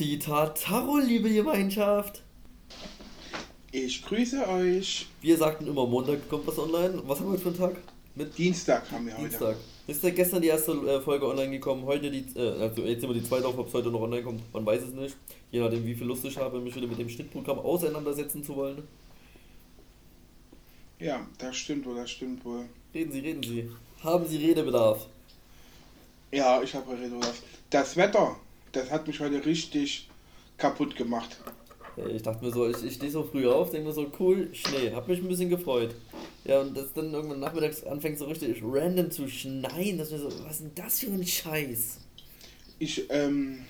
Tita Taro, liebe Gemeinschaft. Ich grüße euch. Wir sagten immer, Montag kommt was online. Was haben wir heute für einen Tag? Mit Dienstag haben wir heute. Dienstag. Ist ja gestern die erste äh, Folge online gekommen, heute die, äh, also jetzt immer die zweite auf, ob es heute noch online kommt, man weiß es nicht. Je nachdem, wie viel Lust ich habe, mich wieder mit dem Schnittprogramm auseinandersetzen zu wollen. Ja, das stimmt wohl, das stimmt wohl. Reden Sie, reden Sie. Haben Sie Redebedarf? Ja, ich habe Redebedarf. Das Wetter, das hat mich heute richtig kaputt gemacht. Ich dachte mir so, ich, ich stehe so früh auf, denke mir so, cool, Schnee, hab mich ein bisschen gefreut. Ja, und das dann irgendwann nachmittags anfängt so richtig random zu schneien, dass mir so, was ist denn das für ein Scheiß? Ich ähm,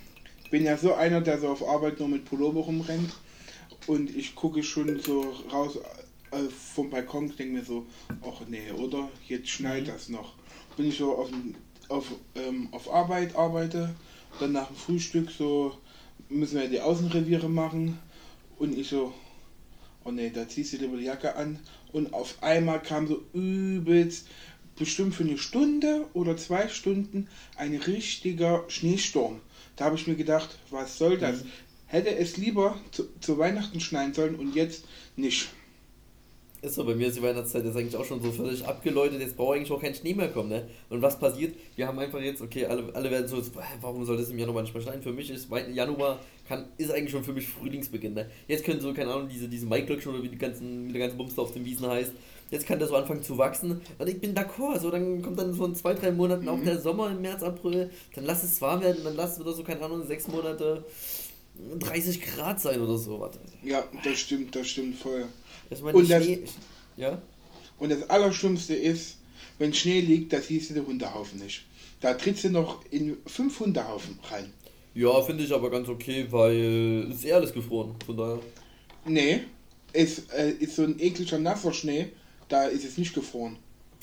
bin ja so einer, der so auf Arbeit nur mit Pullover rumrennt und ich gucke schon so raus äh, vom Balkon, denke mir so, ach nee, oder? Jetzt schneit das noch. Bin ich so auf, auf, ähm, auf Arbeit, arbeite, dann nach dem Frühstück so müssen wir die Außenreviere machen und ich so, oh nee, da ziehst du lieber die Jacke an. Und auf einmal kam so übelst, bestimmt für eine Stunde oder zwei Stunden, ein richtiger Schneesturm. Da habe ich mir gedacht, was soll das? Mhm. Hätte es lieber zu, zu Weihnachten schneien sollen und jetzt nicht. Ist so, bei mir ist die Weihnachtszeit jetzt eigentlich auch schon so völlig abgeläutet, jetzt braucht eigentlich auch kein Schnee mehr kommen, ne? Und was passiert? Wir haben einfach jetzt, okay, alle, alle werden so, warum soll das im Januar nicht mehr schneien? Für mich ist Januar kann, ist eigentlich schon für mich Frühlingsbeginn, ne? Jetzt können so, keine Ahnung, diese, diese Maiglöckchen oder wie die ganzen, wie der ganze Bums auf den Wiesen heißt, jetzt kann das so anfangen zu wachsen und ich bin d'accord, so dann kommt dann so in zwei, drei Monaten mhm. auch der Sommer im März, April, dann lass es warm werden, dann lass es wieder so, keine Ahnung, sechs Monate 30 Grad sein oder so, warte. Ja, das stimmt, das stimmt voll. Das und, das, ja? und das Allerschlimmste ist, wenn Schnee liegt, da siehst du den Hundehaufen nicht. Da trittst du noch in fünf Hundehaufen rein. Ja, finde ich aber ganz okay, weil es ist eh alles gefroren, von daher. Nee, es äh, ist so ein ekliger nasser Schnee, da ist es nicht gefroren.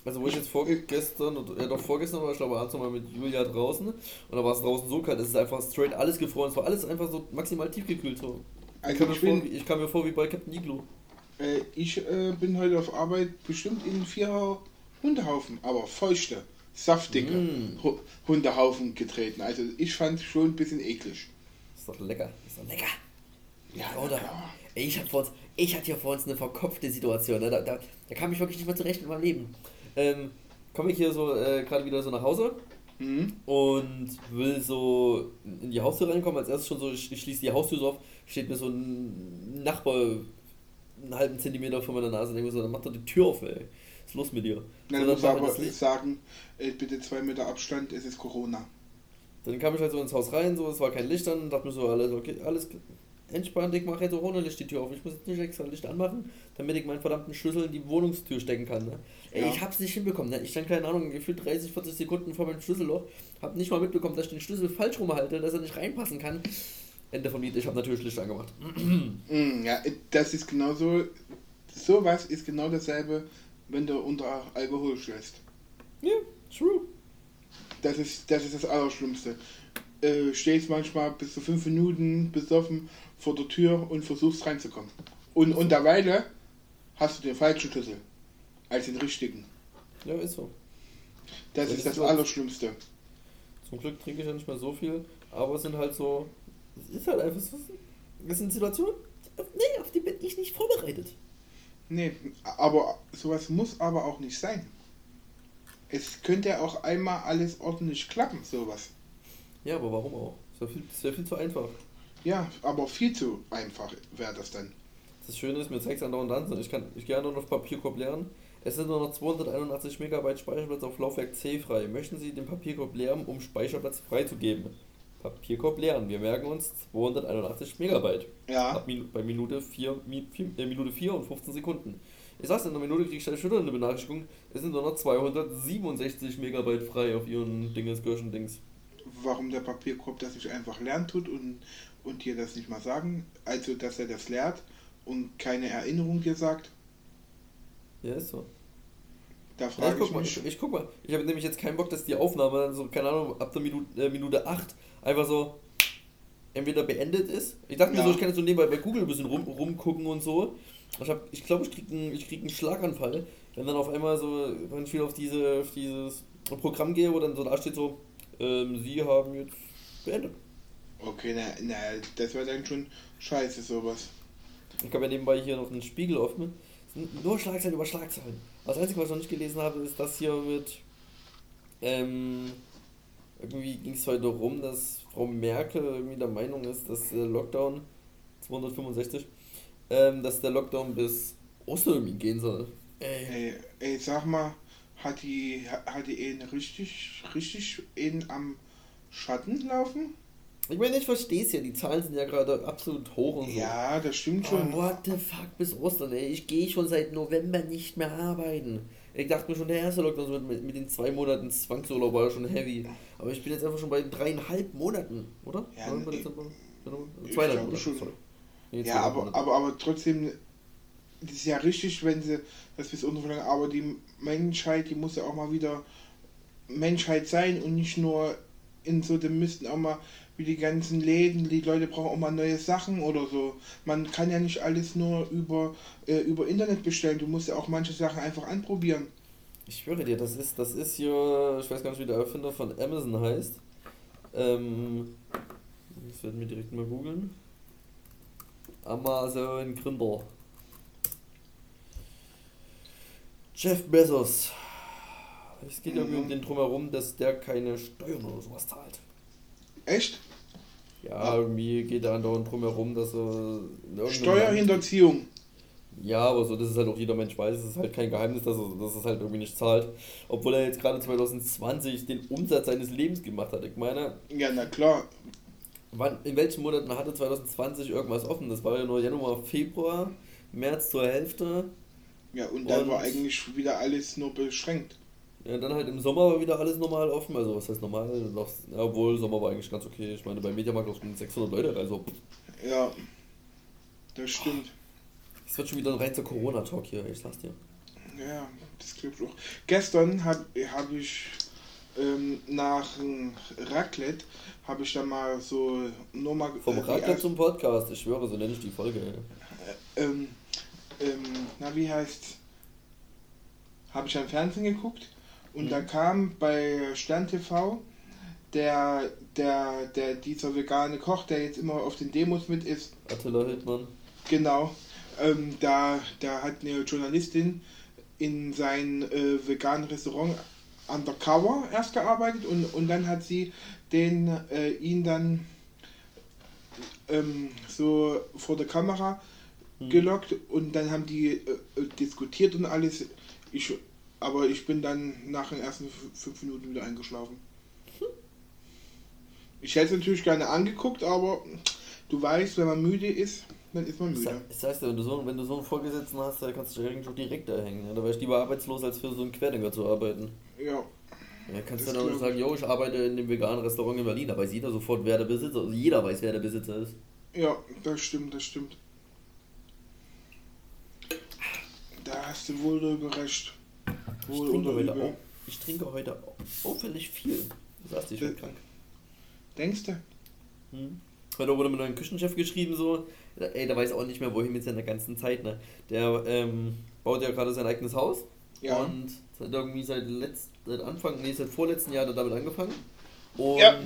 Also wo ich jetzt vorgestern, oder ja doch vorgestern war ich glaube abends mal mit Julia draußen und da war es draußen so kalt, es ist einfach straight alles gefroren, es war alles einfach so maximal tiefgekühlt so. Also ich, kam ich, bin, vor, ich kam mir vor wie bei Captain Iglo. Äh, ich äh, bin heute auf Arbeit bestimmt in vier Hundehaufen, aber feuchte, saftige mm. Hundehaufen getreten. Also ich fand schon ein bisschen eklig. Ist doch lecker, ist doch lecker. Ja, oder? Ey, ich, hab vor uns, ich hatte hier vor uns eine verkopfte Situation. Ne? Da, da, da kam ich wirklich nicht mehr zurecht mit meinem Leben. Ähm, komme ich hier so äh, gerade wieder so nach Hause mhm. und will so in die Haustür reinkommen. Als erstes schon so, ich, schließe die Haustür so auf, steht mir so ein Nachbar einen halben Zentimeter vor meiner Nase. Denke so, dann mach doch die Tür auf, ey. Was ist los mit dir? Nein, so, muss aber sagen, ey, bitte zwei Meter Abstand, es ist Corona. Dann kam ich halt so ins Haus rein, so, es war kein Licht an, dachte mir so, alles okay, alles entspannt, ich mache jetzt auch ohne Licht die Tür auf. Ich muss jetzt nicht extra Licht anmachen, damit ich meinen verdammten Schlüssel in die Wohnungstür stecken kann. Ne? Ey, ja. ich hab's nicht hinbekommen. Ne? Ich stand, keine Ahnung, gefühlt 30, 40 Sekunden vor meinem Schlüsselloch, hab nicht mal mitbekommen, dass ich den Schlüssel falsch rumhalte, dass er nicht reinpassen kann. Ende vom Lied, ich habe natürlich Licht angemacht. Mm, ja, das ist genauso, sowas ist genau dasselbe, wenn du unter Alkohol schläfst. Ja, yeah, true. Das ist, das ist das Allerschlimmste. Äh, stehst manchmal bis zu fünf Minuten besoffen vor der Tür und versuchst reinzukommen. Und, derweil hast du den falschen Schlüssel als den richtigen. Ja, ist so. Das, das ist das Allerschlimmste. Zum Glück trinke ich ja nicht mehr so viel, aber es sind halt so es ist halt einfach so. Das sind Situationen, nee, auf die bin ich nicht vorbereitet. Nee, aber sowas muss aber auch nicht sein. Es könnte ja auch einmal alles ordentlich klappen, sowas. Ja, aber warum auch? Es wäre viel, wär viel zu einfach. Ja, aber viel zu einfach wäre das dann. Das Schöne ist, mir zeigt es andauernd an, ich, kann, ich gehe nur auf Papierkorb lernen. Es sind nur noch 281 MB Speicherplatz auf Laufwerk C frei. Möchten Sie den Papierkorb leeren, um Speicherplatz freizugeben? Papierkorb leeren. Wir merken uns 281 Megabyte. Ja. Ab Min bei Minute 4, 4, äh, Minute 4 und 15 Sekunden. Ich sag's in einer Minute kriege ich eine schütternde Benachrichtigung. Es sind nur noch 267 Megabyte frei auf ihren Dinges, Dings. Warum der Papierkorb das nicht einfach lernen tut und, und dir das nicht mal sagen? Also, dass er das lernt und keine Erinnerung dir sagt? Ja, ist so. Da frage ja, ich, ich, mal, ich, ich, guck mal, ich habe nämlich jetzt keinen Bock, dass die Aufnahme dann so, keine Ahnung, ab der Minute, äh, Minute 8 einfach so entweder beendet ist. Ich dachte ja. mir so, ich kann jetzt so nebenbei bei Google ein bisschen rum, rumgucken und so. Ich glaube, ich, glaub, ich kriege einen, krieg einen Schlaganfall, wenn dann auf einmal so, wenn ich wieder auf, diese, auf dieses Programm gehe, wo dann so da steht so, ähm, Sie haben jetzt beendet. Okay, na, na das wäre dann schon scheiße, sowas. Ich habe ja nebenbei hier noch einen Spiegel offen. Nur Schlagzeilen über Schlagzeilen. Das Einzige, was ich noch nicht gelesen habe, ist das hier mit. Ähm, irgendwie ging es heute rum, dass Frau Merkel irgendwie der Meinung ist, dass der Lockdown 265, ähm, dass der Lockdown bis Ostern gehen soll. Ey, ey, sag mal, hat die, hat die einen richtig, richtig einen am Schatten laufen? Ich meine, ich verstehe es ja, die Zahlen sind ja gerade absolut hoch und so. Ja, das stimmt schon. Oh, what the fuck, bis Ostern, ey. Ich gehe schon seit November nicht mehr arbeiten. Ich dachte mir schon, der erste Lockdown mit, mit den zwei Monaten Zwangsurlaub war ja schon heavy. Aber ich bin jetzt einfach schon bei dreieinhalb Monaten, oder? Ja, ich- Dezember? ich Zweieinhalb glaube Monate, schon. sorry. Nee, Ja, aber, Monate. aber, aber trotzdem, das ist ja richtig, wenn sie das bis unterverlangen, aber die Menschheit, die muss ja auch mal wieder Menschheit sein und nicht nur in so dem müssten auch mal wie die ganzen Läden, die Leute brauchen auch mal neue Sachen oder so. Man kann ja nicht alles nur über, äh, über Internet bestellen, du musst ja auch manche Sachen einfach anprobieren. Ich schwöre dir, das ist, das ist hier, ich weiß gar nicht, wie der Erfinder von Amazon heißt. Ähm, das werden wir direkt mal googeln. Amazon Gründer. Jeff Bezos. Es geht irgendwie um den drumherum, dass der keine Steuern oder sowas zahlt. Echt? Ja, irgendwie geht er andauernd drumherum, dass er Steuerhinterziehung. Ja, aber so, das ist halt auch jeder Mensch weiß, es ist halt kein Geheimnis, dass er, dass er es halt irgendwie nicht zahlt. Obwohl er jetzt gerade 2020 den Umsatz seines Lebens gemacht hat. Ich meine, Ja, na klar. wann, in welchen Monaten hatte 2020 irgendwas offen? Das war ja nur Januar, Februar, März zur Hälfte. Ja, und dann Und- war eigentlich wieder alles nur beschränkt. Ja, dann halt im Sommer war wieder alles normal offen. Also, was heißt normal? Ja, obwohl, Sommer war eigentlich ganz okay. Ich meine, bei Mediamarkt auch 600 Leute. Also, Ja, das stimmt. es wird schon wieder ein rein Corona-Talk hier, ich sag's dir. Ja, das klingt auch. Gestern habe hab ich ähm, nach Raclette, habe ich dann mal so nur mal Vom äh, Raclette zum Podcast, ich schwöre, so nenne ich die Folge. ey. ähm, ähm, na wie heißt habe ich dann Fernsehen geguckt und Mhm. da kam bei Stern TV der, der, der, dieser vegane Koch, der jetzt immer auf den Demos mit ist, Attila Hildmann. Genau. Ähm, da, da hat eine Journalistin in sein äh, veganen Restaurant undercover erst gearbeitet und, und dann hat sie den äh, ihn dann ähm, so vor der Kamera Mhm. gelockt und dann haben die äh, äh, diskutiert und alles. Ich, aber ich bin dann nach den ersten fünf Minuten wieder eingeschlafen. Ich hätte es natürlich gerne angeguckt, aber du weißt, wenn man müde ist, dann ist man müde. sag's dir, wenn du, so, wenn du so einen Vorgesetzten hast, da kannst du dich eigentlich auch direkt erhängen. Ne? Da wäre ich lieber arbeitslos, als für so einen Querdenker zu arbeiten. Ja, Ja, kannst Das du dann auch nicht sagen, yo, ich arbeite in dem veganen Restaurant in Berlin, aber weiß jeder sofort, wer der Besitzer ist. Also jeder weiß, wer der Besitzer ist. ja, das stimmt, das stimmt. Da hast du wohl drüber recht. Ich Wohl trinke, heute auch, ich trinke heute au- auffällig viel. Du sagst, ich bin Äh, krank. Denkst du? Hm. Heute wurde mit einem Küchenchef geschrieben, so, ey, der weiß auch nicht mehr, wohin mit seiner ganzen Zeit, ne? Der ähm, baut ja gerade sein eigenes Haus. Ja. Und hat irgendwie seit, letzt, seit Anfang, nee, seit vorletzten Jahr hat er damit angefangen. Und Ja.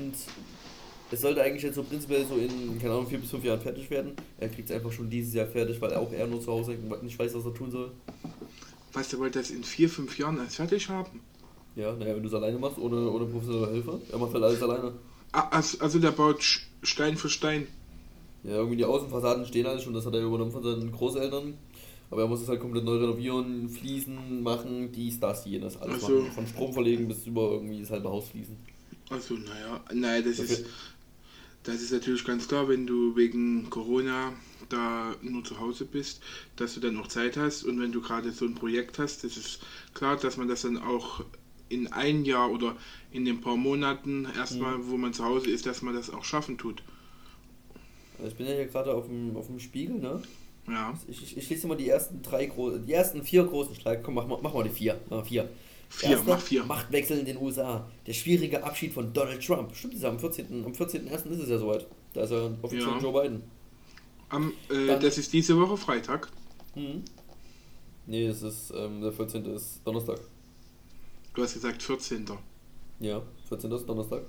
Es sollte eigentlich jetzt so prinzipiell so in, keine Ahnung, vier bis fünf Jahren fertig werden. Er kriegt es einfach schon dieses Jahr fertig, weil auch er nur zu Hause nicht weiß, was er tun soll. Weißt du, wollt das in vier, fünf Jahren alles fertig haben? Ja, naja, wenn du es alleine machst, ohne, ohne professionelle Hilfe. Er macht halt alles alleine. Ah, also, also der baut Stein für Stein. Ja, irgendwie die Außenfassaden stehen alles schon, das hat er übernommen von seinen Großeltern. Aber er muss es halt komplett neu renovieren, Fliesen machen, dies, das, jenes, alles Ach so. machen. Von Strom verlegen bis über irgendwie das halbe Haus fließen. Also, naja, nein, das Dafür- ist, das ist natürlich ganz klar, wenn du wegen Corona da nur zu Hause bist, dass du dann auch Zeit hast und wenn du gerade so ein Projekt hast, das ist klar, dass man das dann auch in ein Jahr oder in den paar Monaten erstmal, Mhm. wo man zu Hause ist, dass man das auch schaffen tut. Also ich bin ja hier gerade auf dem, auf dem Spiegel, ne? Ja, Ich, ich, ich lese mal die ersten drei großen, die ersten vier großen Streiks. Komm, mach, mal- mach mal die vier. Mach vier. Vier, Erster, mach vier. Machtwechsel in den USA. Der schwierige Abschied von Donald Trump. Stimmt, ist ja am 14. Am 14.01. ist es ja soweit. Da ist ja offiziell Ja. Joe Biden. Am, äh, Dann- das ist diese Woche Freitag. Mhm. Nee, es ist, ähm, der 14. ist Donnerstag. Du hast gesagt 14. Ja, 14. ist Donnerstag.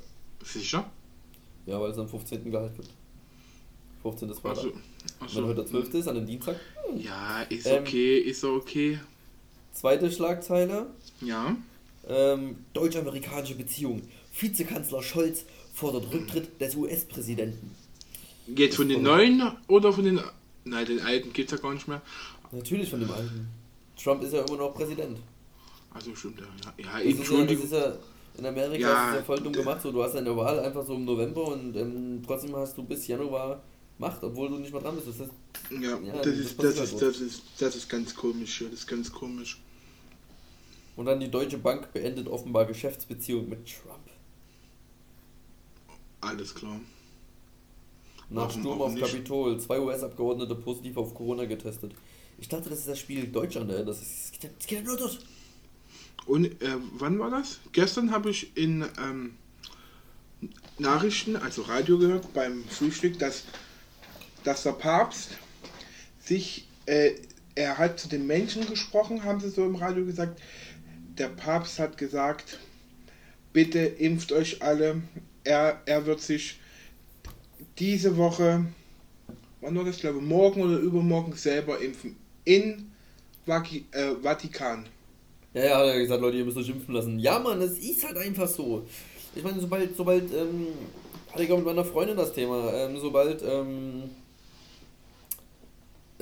Sicher? Ja, weil es am 15. Gehalt gibt. 15. ist Freitag. Also, also, Wenn heute der 12. ist, an dem Dienstag. Ja, ist Ähm, okay, ist okay. Zweite Schlagzeile. Ja. Ähm, Deutsch-amerikanische Beziehung. Vizekanzler Scholz fordert Rücktritt des US-Präsidenten. Jetzt von den neuen oder von den. Nein, den alten gibt's ja gar nicht mehr. Natürlich von dem alten. Trump ist ja immer noch Präsident. Also stimmt, ja. Ja, ja Das ist ja, das ist ja in Amerika Ja, ist es ja voll dumm gemacht. So, du hast eine Wahl einfach so im November und ähm, trotzdem hast du bis Januar Macht, obwohl du nicht mal dran bist. Das heißt, Ja, Ja, das, das ist, das, halt ist, das, ist, das ist ganz komisch, das ist ganz komisch. und dann die Deutsche Bank beendet offenbar Geschäftsbeziehung mit Trump. Alles klar. Nach Warum Sturm auch auf? Kapitol, zwei US-Abgeordnete positiv auf Corona getestet. Ich dachte, das ist das Spiel Deutschland, ey. Das, ist, das, geht, ja- das geht ja nur dort. Und äh, wann war das? Gestern habe ich in ähm, Nachrichten, also Radio gehört, beim Frühstück, dass, dass der Papst sich, äh, er hat zu den Menschen gesprochen, haben sie so im Radio gesagt. Der Papst hat gesagt, bitte impft euch alle. Er, er wird sich diese Woche, wann war das, glaube ich, morgen oder übermorgen selber impfen. In Vaki, äh, Vatikan. Ja, ja, hat er gesagt, Leute, ihr müsst euch impfen lassen. Ja, Mann, es ist halt einfach so. Ich meine, sobald, sobald, ähm, hatte ich auch mit meiner Freundin das Thema, ähm, sobald, ähm,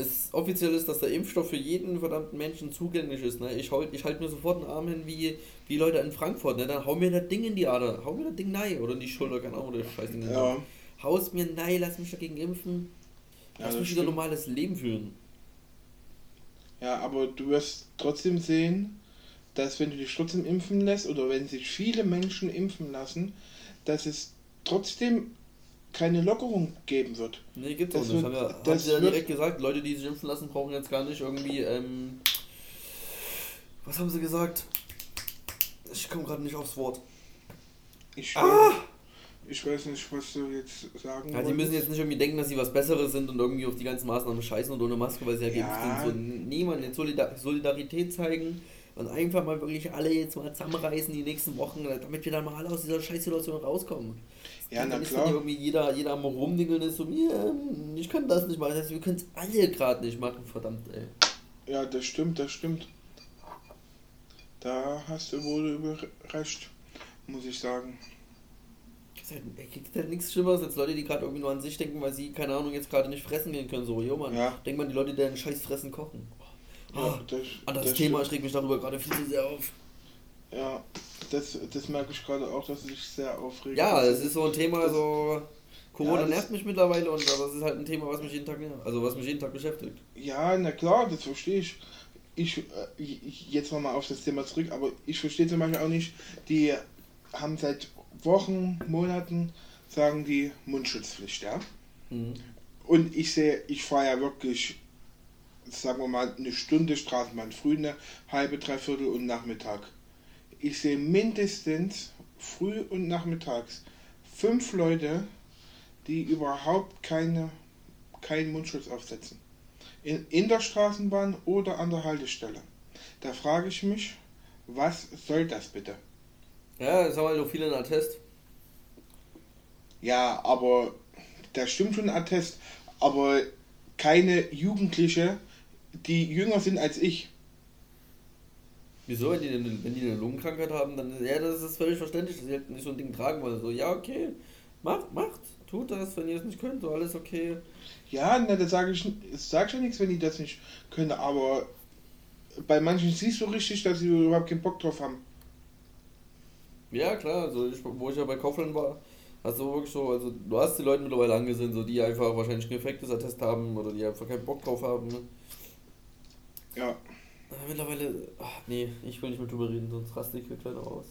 es offiziell ist, dass der Impfstoff für jeden verdammten Menschen zugänglich ist, ne? Ich halt, ich halt mir sofort einen Arm hin wie, wie Leute in Frankfurt, ne? Dann hau mir das Ding in die Ader, hau mir das Ding nein, oder in die Schulter, keine Ahnung, oder den Ja. Haus mir nein, lass mich dagegen impfen. Ja, Lass das mich wieder ein stimmt. normales Leben führen. Ja, aber du wirst trotzdem sehen, dass wenn du dich trotzdem impfen lässt oder wenn sich viele Menschen impfen lassen, dass es trotzdem keine Lockerung geben wird. Nee, auch Das nicht. wird- Haben haben das sie ja direkt gesagt, Leute, die sich impfen lassen, brauchen jetzt gar nicht irgendwie, ähm, was haben sie gesagt? Ich komme gerade nicht aufs Wort. Ich, Ah! ich weiß nicht, was du jetzt sagen Ja, die müssen jetzt nicht irgendwie denken, dass sie was Besseres sind und irgendwie auf die ganzen Maßnahmen scheißen und ohne Maske, weil sie ja Ja. sind. So, niemand jetzt Solidar Solidarität zeigen und einfach mal wirklich alle jetzt mal zusammenreißen die nächsten Wochen, damit wir dann mal alle aus dieser Scheißsituation rauskommen. Ja, na klar. Wenn irgendwie jeder, jeder am rumdingeln ist, so, ja, ich kann das nicht machen. Das heißt, wir können es alle gerade nicht machen, verdammt, ey. Ja, das stimmt, das stimmt. Da hast du wohl recht, muss ich sagen. Es halt, gibt halt nichts Schlimmeres als Leute, die gerade irgendwie nur an sich denken, weil sie, keine Ahnung, jetzt gerade nicht fressen gehen können. So, jo Mann, Ja. denk mal an die Leute, die den Scheiß fressen kochen. Ja, Ah, das, anderes das Thema, stimmt. ich reg mich darüber gerade viel zu sehr auf. Ja, das, das merke ich gerade auch, dass es sich sehr aufregt. Ja, es ist so ein Thema, Das- so. Corona Ja, das- nervt mich mittlerweile und aber es ist halt ein Thema, was mich jeden Tag nervt. Also was mich jeden Tag beschäftigt. Ja, na klar, das verstehe ich. Ich, äh, ich jetzt nochmal auf das Thema zurück, aber ich verstehe zum Beispiel auch nicht, die haben seit Wochen, Monaten, sagen die Mundschutzpflicht, ja. Mhm. Und ich sehe, ich fahre ja wirklich, sagen wir mal, eine Stunde Straßenbahn, früh eine halbe, dreiviertel und Nachmittag. Ich sehe mindestens früh und nachmittags fünf Leute, die überhaupt keine, keinen Mundschutz aufsetzen. In, in der Straßenbahn oder an der Haltestelle. Da frage ich mich, was soll das bitte? Ja, jetzt haben halt viele einen Attest. Ja, aber das stimmt schon Attest, aber keine Jugendliche, die jünger sind als ich. Wieso, wenn die, eine, wenn die eine Lungenkrankheit haben, dann ja, das ist völlig verständlich, dass sie halt nicht so ein Ding tragen wollen. So, ja, okay, macht, macht, tut das, wenn ihr es nicht könnt, so alles okay. Ja, na, das sage ich, sag ich ja nichts, wenn die das nicht können, aber bei manchen siehst du richtig, dass sie überhaupt keinen Bock drauf haben. Ja, klar, also ich, wo ich ja bei Kaufland war, hast du wirklich so, also du hast die Leute mittlerweile angesehen, so die einfach wahrscheinlich ein defektes Attest haben oder die einfach keinen Bock drauf haben. Ne? Ja. Mittlerweile, ach nee, ich will nicht mehr drüber reden, sonst raste ich hier gleich noch aus.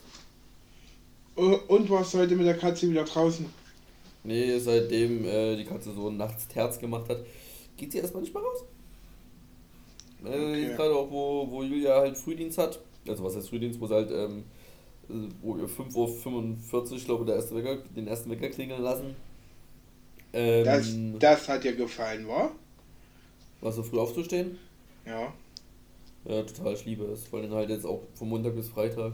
Und warst heute mit der Katze wieder draußen? Nee, seitdem äh, die Katze so nachts Terz gemacht hat, geht sie erstmal nicht mehr raus. Äh, Okay. jetzt Gerade auch, wo, wo Julia halt Frühdienst hat, also was heißt Frühdienst, wo sie halt, ähm, äh, wo ihr 5.45 Uhr, ich glaube, der erste Wecker, den ersten Wecker klingeln lassen. Ähm, Das, das hat dir gefallen, war? was so früh aufzustehen? Ja. Ja, total, ich liebe es. Vor allem halt jetzt auch vom Montag bis Freitag.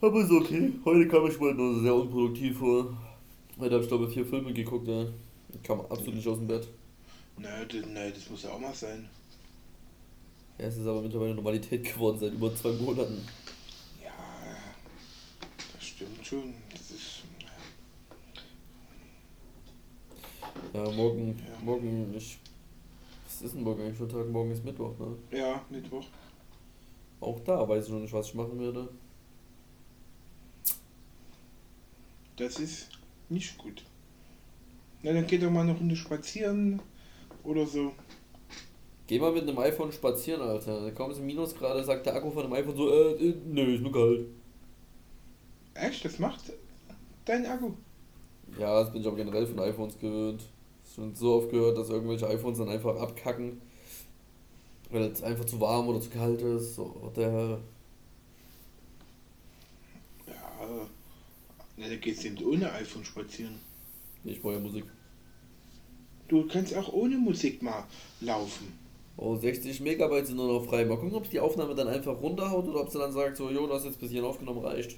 Aber ist okay. Heute kam ich wohl nur sehr unproduktiv vor. Heute habe ich glaube vier Filme geguckt, ja. Ich kam absolut nicht aus dem Bett. Nein, das, nein, das muss ja auch mal sein. Ja, es ist aber mittlerweile Normalität geworden seit über zwei Monaten. Ja, das stimmt schon. Das ist. Ja, morgen, Ja. morgen, ich. Was ist denn morgen eigentlich für ein Tag? Morgen ist Mittwoch, ne? Ja, Mittwoch. Auch da weiß ich noch nicht, was ich machen werde. Das ist nicht gut. Na, dann geht doch mal eine Runde spazieren oder so. Geh mal mit einem iPhone spazieren, Alter. Kaum ist ein Minusgrade, sagt der Akku von dem iPhone so, äh, äh nö, ist nur kalt. Echt? Das macht dein Akku? Ja, das bin ich aber generell von iPhones gewöhnt. Schon so oft gehört, dass irgendwelche iPhones dann einfach abkacken. Weil es einfach zu warm oder zu kalt ist. So, der. Ja. Na, da geht's eben ohne iPhone spazieren. Ich brauche ja Musik. Du kannst auch ohne Musik mal laufen. Oh, 60 Megabyte sind nur noch frei. Mal gucken, ob die Aufnahme dann einfach runterhaut oder ob sie dann sagt, so, jo, das jetzt bis hierhin aufgenommen reicht.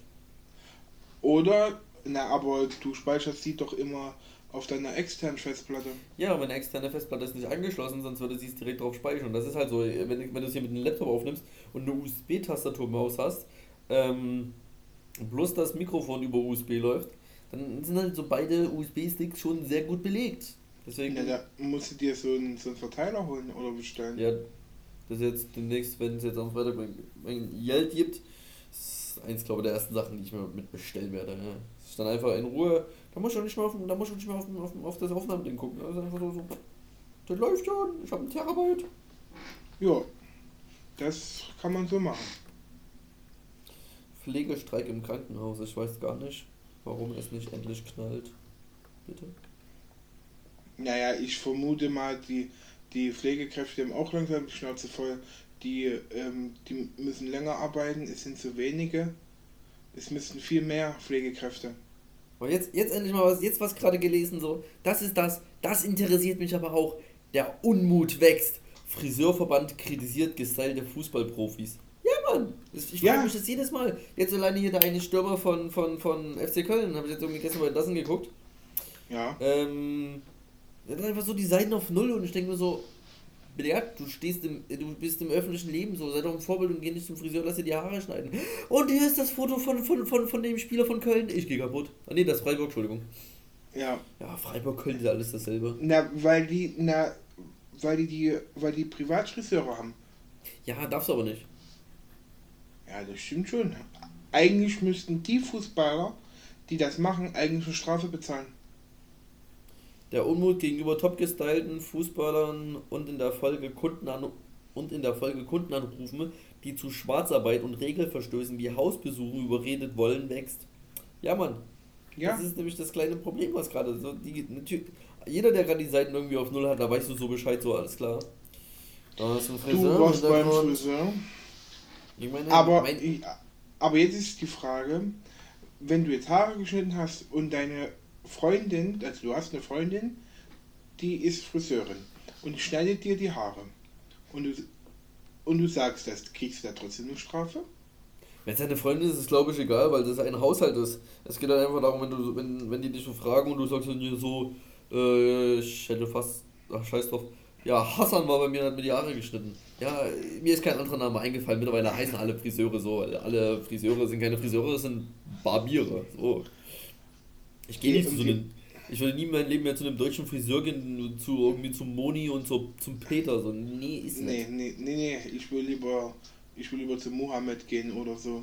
Oder, na, aber du speicherst sie doch immer auf deiner externen Festplatte. Ja, meine externe Festplatte ist nicht angeschlossen, sonst würde sie es direkt drauf speichern. Das ist halt so, wenn, wenn du es hier mit einem Laptop aufnimmst und eine USB-Tastaturmaus hast, ähm, plus das Mikrofon über USB läuft, dann sind halt so beide USB-Sticks schon sehr gut belegt. Deswegen, Na, da musst du dir so einen, so einen Verteiler holen oder bestellen. ja, das ist jetzt demnächst, wenn es jetzt am Freitag mein, Geld gibt, ist eins, glaube ich, der ersten Sachen, die ich mir mit bestellen werde. Ja. Das ist dann einfach in Ruhe, da muss ich auch nicht mehr auf, da muss ich nicht mehr auf, auf, auf das Aufnahmeding gucken. Das ist einfach so, so das läuft schon, ich habe einen Terabyte. Ja, das kann man so machen. Pflegestreik im Krankenhaus. Ich weiß gar nicht, warum es nicht endlich knallt. Bitte? Naja, ich vermute mal, die, die Pflegekräfte haben auch langsam die Schnauze voll. Die, ähm, die müssen länger arbeiten, es sind zu wenige. Es müssten viel mehr Pflegekräfte. Aber jetzt, jetzt endlich mal was, jetzt was gerade gelesen, so, das ist das, das interessiert mich aber auch. Der Unmut wächst. Friseurverband kritisiert gestylte Fußballprofis. Ja, Mann, ich Ja. frage mich das jedes Mal. Jetzt alleine hier der eine Stürmer von, von, von FC Köln, habe ich jetzt irgendwie gestern bei Dassen geguckt. Ja, Ähm, hat einfach so die Seiten auf Null und ich denke mir so, ja, du stehst im, du bist im öffentlichen Leben so, sei doch ein Vorbild und geh nicht zum Friseur, lass dir die Haare schneiden. Und hier ist das Foto von, von, von, von dem Spieler von Köln. Ich gehe kaputt. Ah nee, das ist Freiburg, Entschuldigung. ja. Ja, Freiburg, Köln ist alles dasselbe. Na, weil die, na, weil die, die, weil die Privatfriseure haben. Ja, darfst du aber nicht. Ja, das stimmt schon. Eigentlich müssten die Fußballer, die das machen, eigentlich eine Strafe bezahlen. Der Unmut gegenüber top gestylten Fußballern und in der Folge Kunden an und in der Folge Kunden anrufen, die zu Schwarzarbeit und Regelverstößen wie Hausbesuchen überredet wollen, wächst. Ja, Mann. Ja, Das ist nämlich das kleine Problem, was gerade so die natürlich, jeder, der gerade die Seiten irgendwie auf Null hat, da weißt du so Bescheid, so alles klar. Da ein du Friseur, warst beim. Friseur. Ich meine, Aber, mein, aber jetzt ist die Frage, wenn du jetzt Haare geschnitten hast und deine Freundin, also du hast eine Freundin, die ist Friseurin und schneidet dir die Haare und du, und du sagst das, kriegst du da trotzdem eine Strafe? wenn es eine Freundin ist, ist es glaube ich egal, weil das ein Haushalt ist. Es geht halt einfach darum, wenn du, wenn, wenn die dich so fragen und du sagst dann so, äh, ich hätte fast, ach scheiß drauf, ja, Hassan war bei mir hat mir die Haare geschnitten. Ja, mir ist kein anderer Name eingefallen, mittlerweile heißen alle Friseure so, alle Friseure sind keine Friseure, sind Barbiere. So. Ich gehe nicht zu so einem, ich würde nie in meinem Leben mehr zu einem deutschen Friseur gehen, zu irgendwie zum Moni und zu, zum Peter. So, nee, ist Nee, nicht. nee, nee, nee, ich will lieber, ich will lieber zu Mohammed gehen oder so.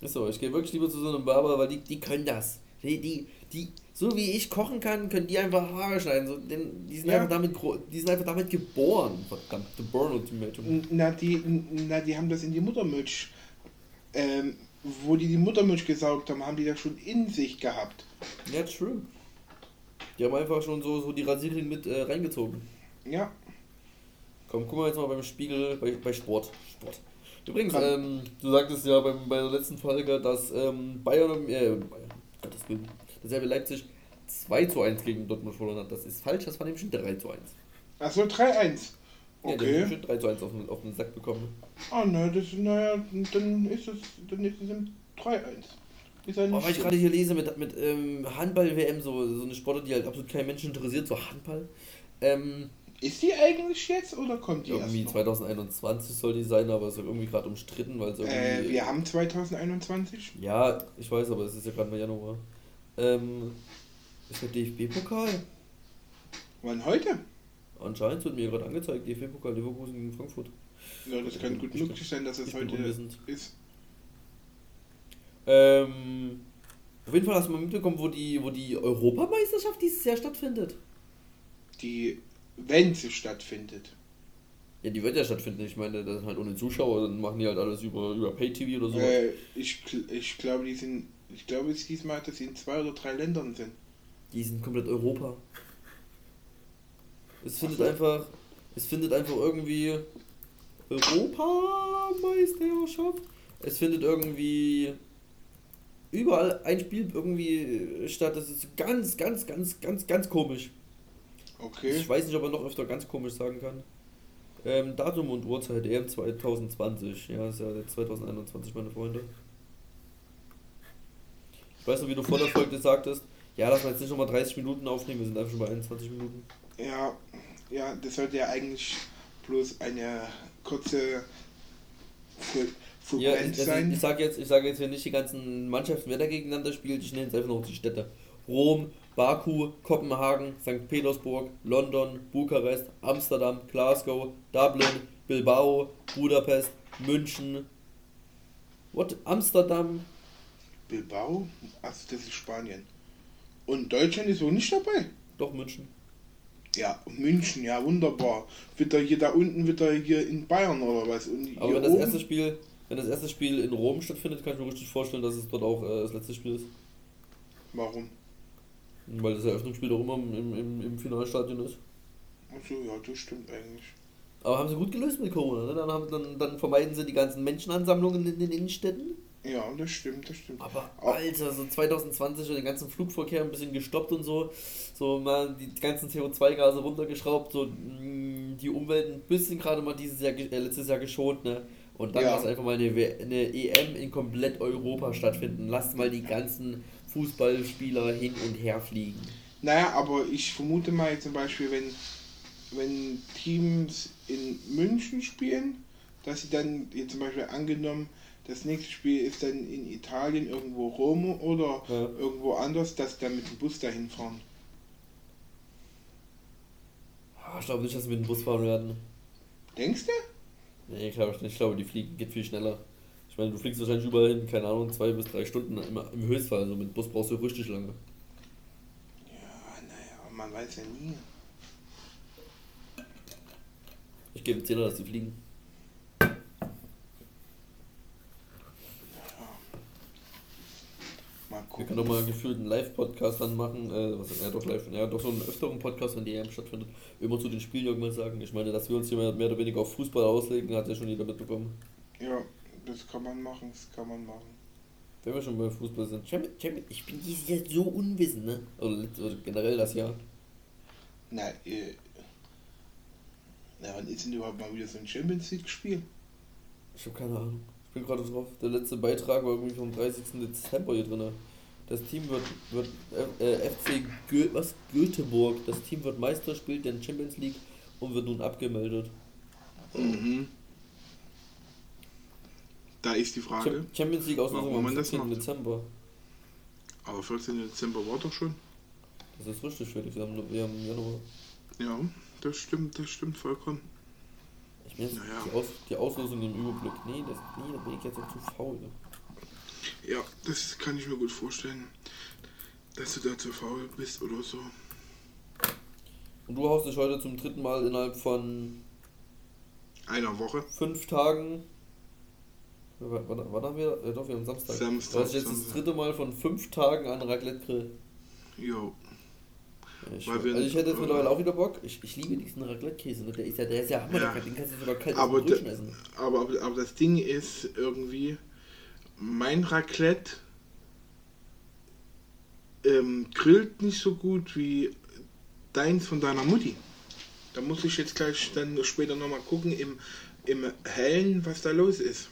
Ist so, ich gehe wirklich lieber zu so einem Barber, weil die, die können das. Die, die, die, so wie ich kochen kann, können die einfach Haare schneiden. So, denn die, sind Ja. einfach damit, die sind einfach damit geboren. Verdammt, the born ultimatum. Na, die, na, die haben das in die Muttermilch, ähm, wo die die Muttermilch gesaugt haben, haben die das schon in sich gehabt. Ja, true. Die haben einfach schon so, so die Rasierklinge mit äh, reingezogen. Ja, Komm, guck mal jetzt mal beim Spiegel, bei, bei Sport. Sport. Übrigens, ähm, du sagtest ja beim, bei der letzten Folge, dass ähm, Bayern, äh, Bayern, Gottes Willen, dass RB Leipzig 2 zu 1 gegen Dortmund verloren hat. Das ist falsch, das war nämlich ein 3 zu 1. achso, 3-1. Ja, der hat Okay. bestimmt 3 zu 1 auf den, auf den Sack bekommen. Ah, ne, das, naja, dann ist es, dann ist es im 3-1. Ist weil ich gerade hier lese mit, mit ähm, Handball-WM, so, so eine Sportart, die halt absolut kein Mensch interessiert, so Handball. Ähm, Ist die eigentlich jetzt oder kommt die irgendwie erst noch? 2021 soll die sein, aber ist irgendwie gerade umstritten, weil es irgendwie. Äh, wir haben 2021. Ja, ich weiß, aber es ist ja gerade mal Januar. Ähm, ist der DFB-Pokal? Wann heute? Anscheinend wird mir gerade angezeigt, DFB-Pokal Leverkusen gegen Frankfurt. Ja, das kann gut möglich sein, dass es heute ist. Ähm, auf jeden Fall hast du mal mitbekommen, wo die, wo die Europameisterschaft dieses Jahr stattfindet. Die, wenn sie stattfindet. Ja, die wird ja stattfinden. Ich meine, das sind halt ohne Zuschauer, dann machen die halt alles über, über Pay-TV oder so. Äh, ich, ich glaube, die sind. Ich glaube, es hieß mal, dass sie in zwei oder drei Ländern sind. Die sind komplett Europa. Es findet so. einfach, es findet einfach irgendwie Europameisterschaft. Es findet irgendwie überall ein Spiel irgendwie statt. Das ist ganz, ganz, ganz, ganz, ganz komisch. Okay. Ich weiß nicht, ob man noch öfter ganz komisch sagen kann. Ähm, Datum und Uhrzeit EM 2020. Ja, ist ja jetzt 2021, meine Freunde. Ich weiß noch, wie du vor der Folge sagtest, ja, lass mal jetzt nicht nochmal 30 Minuten aufnehmen, wir sind einfach schon bei 21 Minuten. Ja, ja, das sollte ja eigentlich bloß eine kurze Fre- Ja, ich, sein. ich sage jetzt, ich sage jetzt hier nicht die ganzen Mannschaften, wer da gegeneinander spielt, ich nenne jetzt einfach noch die Städte. Rom, Baku, Kopenhagen, St. Petersburg, London, Bukarest, Amsterdam, Glasgow, Dublin, Bilbao, Budapest, München. What? Amsterdam? Bilbao? Also das ist Spanien. Und Deutschland ist wohl nicht dabei. Doch, München. Ja, München, ja, wunderbar. Wieder hier da unten, wieder hier in Bayern oder was. Und Aber das oben, erste Spiel, wenn das erste Spiel in Rom stattfindet, kann ich mir richtig vorstellen, dass es dort auch äh, das letzte Spiel ist. Warum? Weil das Eröffnungsspiel doch immer im, im, im Finalstadion ist. Achso, ja, das stimmt eigentlich. Aber haben sie gut gelöst mit Corona, ne? Dann, haben, dann, dann vermeiden sie die ganzen Menschenansammlungen in den Innenstädten. Ja, das stimmt, das stimmt. Aber Alter, so 2020 und den ganzen Flugverkehr ein bisschen gestoppt und so. So mal die ganzen CO2-Gase runtergeschraubt, so mh, die Umwelt ein bisschen gerade mal dieses Jahr, äh, letztes Jahr geschont, ne? Und dann Ja. lass einfach mal eine, W- eine EM in komplett Europa stattfinden. Lasst mal die ganzen Fußballspieler hin und her fliegen. Naja, aber ich vermute mal jetzt zum Beispiel, wenn, wenn Teams in München spielen, dass sie dann jetzt zum Beispiel angenommen, das nächste Spiel ist dann in Italien, irgendwo Rom oder Ja. irgendwo anders, dass sie dann mit dem Bus dahin fahren. Ah, Ich glaube nicht, dass wir mit dem Bus fahren werden. Denkst du? Nee, glaube ich nicht. Ich glaube, die fliegen geht viel schneller. Ich meine, du fliegst wahrscheinlich überall hin, keine Ahnung, zwei bis drei Stunden im, im Höchstfall. Also mit Bus brauchst du richtig lange. Ja, naja, man weiß ja nie. Ich gebe 10 dass die fliegen. Wir können doch mal gefühlt einen Live-Podcast dann machen. Äh, was, ja, doch live. Ja, doch so einen öfteren Podcast, wenn die EM stattfindet. Immer zu den Spielen irgendwas sagen. Ich meine, dass wir uns hier mehr, mehr oder weniger auf Fußball auslegen, hat ja schon jeder mitbekommen. Ja, das kann man machen, das kann man machen. Wenn wir schon bei Fußball sind. Ich bin dieses Jahr so unwissend, ne? Oder, let- oder generell das Jahr. Na, äh, na, wann ist denn überhaupt mal wieder so ein Champions League-Spiel? Ich habe keine Ahnung. Ich bin gerade drauf. Der letzte Beitrag war irgendwie vom 30. Dezember hier drin. Das Team wird, wird äh, FC Gö was? Göteborg. Das Team wird Meister, spielt in Champions League und wird nun abgemeldet. Mhm. Da ist die Frage. Cham- Champions League Auslosung am man das 14. macht? Dezember. Aber 14. Dezember war doch schon. Das ist richtig, Felix. Wir haben, wir haben Januar. Ja, das stimmt, das stimmt vollkommen. Ich meine, Naja. die, Aus, die Auslosung im Überblick. Nee, das, nee, da bin ich jetzt auch zu faul. Ja, das kann ich mir gut vorstellen, dass du da zu faul bist oder so. Und du haust dich heute zum dritten Mal innerhalb von Einer Woche. fünf Tagen. Wann, wann, haben wir? Ja, doch, wir haben Samstag. Samstag, Du hast jetzt das Samstag. dritte Mal von fünf Tagen an Raclette Grill. Jo. Ja, Ich, also ich hätte jetzt mittlerweile auch wieder Bock. Ich, ich liebe diesen Raclette-Käse. Ne? Der ist ja, der ist ja Hammer. Ja. Den kannst du sogar kalt Aber, da- aber, aber, aber das Ding ist irgendwie, mein Raclette ähm, grillt nicht so gut wie deins von deiner Mutti. Da muss ich jetzt gleich dann später nochmal gucken im, im Hellen, was da los ist.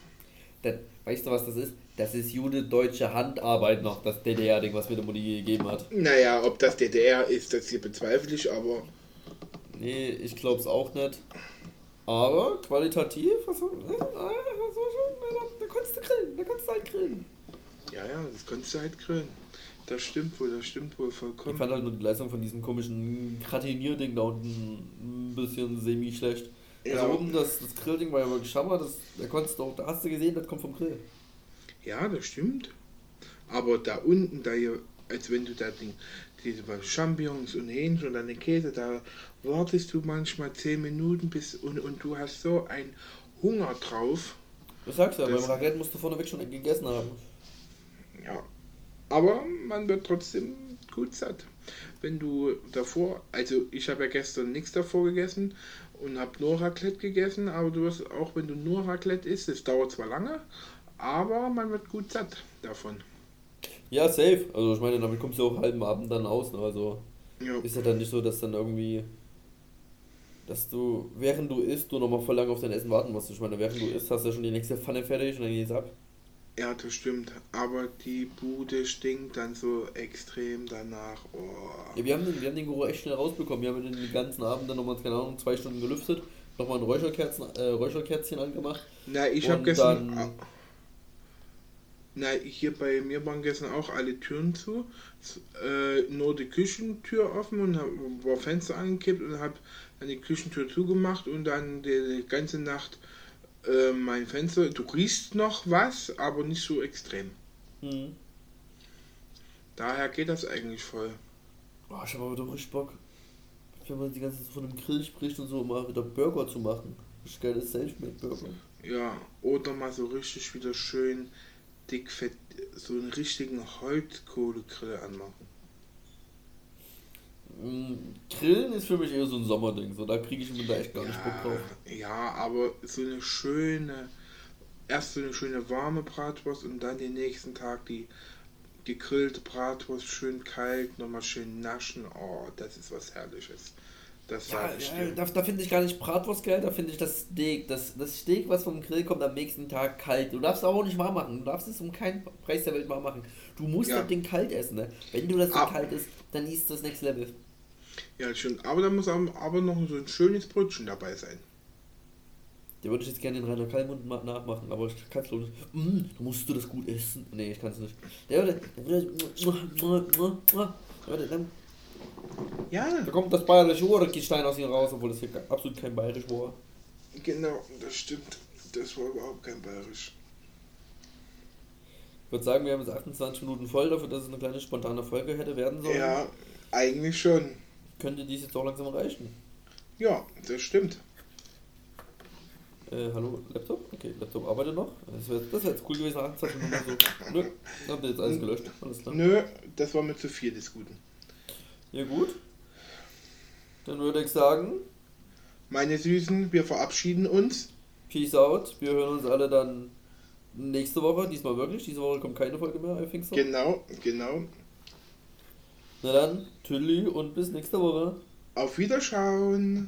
Das, weißt du, was das ist? Das ist jude deutsche Handarbeit noch, das DDR-Ding, was mir der Mutti gegeben hat. Naja, ob das DDR ist, das hier bezweifle ich, aber. Nee, ich glaub's auch nicht. Aber qualitativ, was äh, was soll schon, da, kannst du grillen, da kannst du halt grillen. Ja, ja, das kannst du halt grillen. Das stimmt wohl, das stimmt wohl Ich vollkommen. fand halt nur die Leistung von diesem komischen Gratinierding da unten ein bisschen semi-schlecht. Ja. Also oben das, das Grillding war ja wirklich Hammer, das, da konntest du auch, da hast du gesehen, das kommt vom Grill. Ja, das stimmt. Aber da unten, da hier, als wenn du da die, diese Champignons und Hähnchen und dann den Käse, da wartest du manchmal 10 Minuten bis und, und du hast so einen Hunger drauf. Ich sag's ja, Das- beim Raclette musst du vorneweg schon gegessen haben. Ja. Aber man wird trotzdem gut satt. Wenn du davor, also ich habe ja gestern nichts davor gegessen und habe nur Raclette gegessen, aber du wirst auch, wenn du nur Raclette isst, es dauert zwar lange, aber man wird gut satt davon. Ja, safe. Also ich meine, damit kommst du auch halben Abend dann aus. Ne? Also Ja. ist ja dann nicht so, dass dann irgendwie, dass du, während du isst, du nochmal voll lange auf dein Essen warten musst. Ich meine, während du isst, hast du ja schon die nächste Pfanne fertig und dann geht's ab. Ja, das stimmt. Aber die Bude stinkt dann so extrem danach. Oh. Ja, wir haben den, wir haben den Geruch echt schnell rausbekommen. Wir haben den ganzen Abend dann nochmal, keine Ahnung, zwei Stunden gelüftet, nochmal ein Räucherkerzen, äh, Räucherkerzchen angemacht. Na, ich habe gestern. dann- Na, hier bei mir waren gestern auch alle Türen zu. Äh, nur die Küchentür offen und hab, war Fenster angekippt und habe dann die Küchentür zugemacht und dann die, die ganze Nacht äh, mein Fenster. Du riechst noch was, aber nicht so extrem. Mhm. Daher geht das eigentlich voll. Oh, ich habe aber doch richtig Bock, wenn man die ganze Zeit von einem Grill spricht und so, mal wieder Burger zu machen. Richtig geile Selfmade-Burger. Ja, oder mal so richtig wieder schön dick fett, so einen richtigen Holzkohlegrill anmachen. Mm, Grillen ist für mich eher so ein Sommerding, so da kriege ich mir da echt gar nicht Bock drauf. ja, aber so eine schöne, erst so eine schöne warme Bratwurst und dann den nächsten Tag die gegrillte Bratwurst schön kalt, nochmal schön naschen. Oh, das ist was Herrliches. Das Ja, ja, da, da finde ich gar nicht Bratwurst geil, da finde ich das Steak. Das, das Steak, was vom Grill kommt, am nächsten Tag kalt. Du darfst es auch nicht warm machen. Du darfst es um keinen Preis der Welt warm machen. Du musst Ja. das Ding kalt essen. Ne? Wenn du das Ding Ah. kalt isst, dann ist das Next Level. Ja, schön. Aber da muss aber noch so ein schönes Brötchen dabei sein. Der würde ich jetzt gerne den Rainer Kallmund ma- nachmachen, aber ich kann es nicht. Mm, du musst du das gut essen. Nee, ich kann es nicht. Der würde. Der würde. Der würde dann, Ja, da kommt das bayerische Urgestein aus ihm raus, obwohl das hier absolut kein bayerisch war. genau, das stimmt. Das war überhaupt kein Bayerisch. Ich würde sagen, wir haben jetzt 28 Minuten voll dafür, dass es eine kleine spontane Folge hätte werden sollen. Ja, eigentlich schon. Könnte dies jetzt auch langsam reichen. Ja, das stimmt. Äh, hallo, Laptop? Okay, Laptop arbeitet noch. Das wäre wär jetzt cool gewesen, 28 Minuten so. Nö, habt ihr jetzt alles gelöscht. Alles klar. Nö, das war mir zu viel des Guten. Ja, gut. Dann würde ich sagen, Meine Süßen, wir verabschieden uns. Peace out. Wir hören uns alle dann nächste Woche. Diesmal wirklich. Diese Woche kommt keine Folge mehr, I think so. Genau, genau. Na dann, Tülli und bis nächste Woche. Auf Wiederschauen.